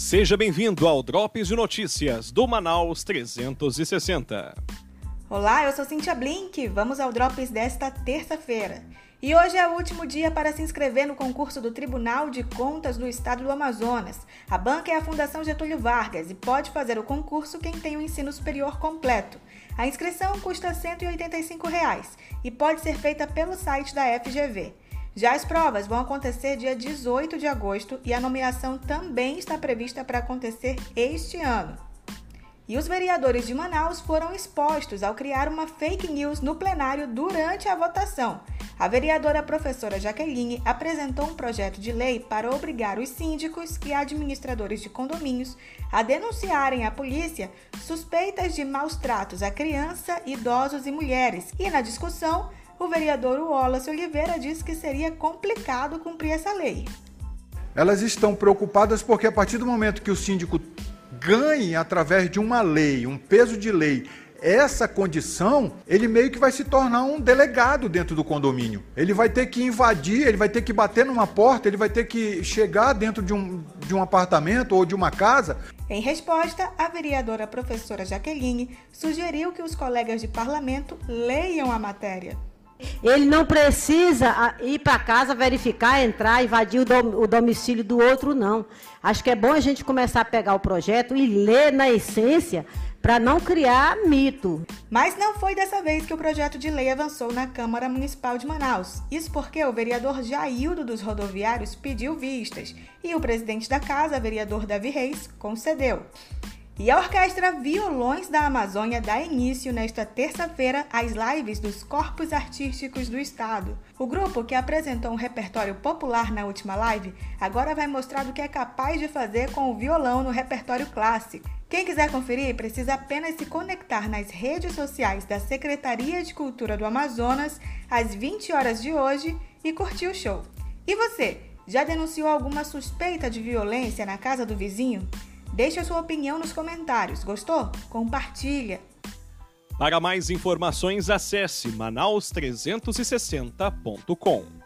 Seja bem-vindo ao Drops de Notícias do Manaus 360. Olá, eu sou Cintia Blink. Vamos ao Drops desta terça-feira. E hoje é o último dia para se inscrever no concurso do Tribunal de Contas do Estado do Amazonas. A banca é a Fundação Getúlio Vargas e pode fazer o concurso quem tem o ensino superior completo. A inscrição custa 185 reais e pode ser feita pelo site da FGV. Já as provas vão acontecer dia 18 de agosto e a nomeação também está prevista para acontecer este ano. E os vereadores de Manaus foram expostos ao criar uma fake news no plenário durante a votação. A vereadora professora Jaqueline apresentou um projeto de lei para obrigar os síndicos e administradores de condomínios a denunciarem à polícia suspeitas de maus tratos a criança, idosos e mulheres. E na discussão, o vereador Wallace Oliveira disse que seria complicado cumprir essa lei. Elas estão preocupadas porque a partir do momento que o síndico ganhe através de uma lei, um peso de lei, essa condição, ele meio que vai se tornar um delegado dentro do condomínio. Ele vai ter que invadir, ele vai ter que bater numa porta, ele vai ter que chegar dentro de um, de um apartamento ou de uma casa. Em resposta, a vereadora professora Jaqueline sugeriu que os colegas de parlamento leiam a matéria. Ele não precisa ah, ir para casa, verificar, entrar, invadir o domicílio do outro, não. Acho que é bom a gente começar a pegar o projeto e ler na essência para não criar mito. Mas não foi dessa vez que o projeto de lei avançou na Câmara Municipal de Manaus. Isso porque o vereador Jaildo dos Rodoviários pediu vistas e o presidente da casa, vereador Davi Reis, concedeu. E a Orquestra Violões da Amazônia dá início nesta terça-feira às lives dos Corpos Artísticos do Estado. O grupo, que apresentou um repertório popular na última live, agora vai mostrar o que é capaz de fazer com o violão no repertório clássico. Quem quiser conferir, precisa apenas se conectar nas redes sociais da Secretaria de Cultura do Amazonas às 20 horas de hoje e curtir o show. E você, já denunciou alguma suspeita de violência na casa do vizinho? Deixe a sua opinião nos comentários. Gostou? Compartilha. Para mais informações, acesse manaus360.com.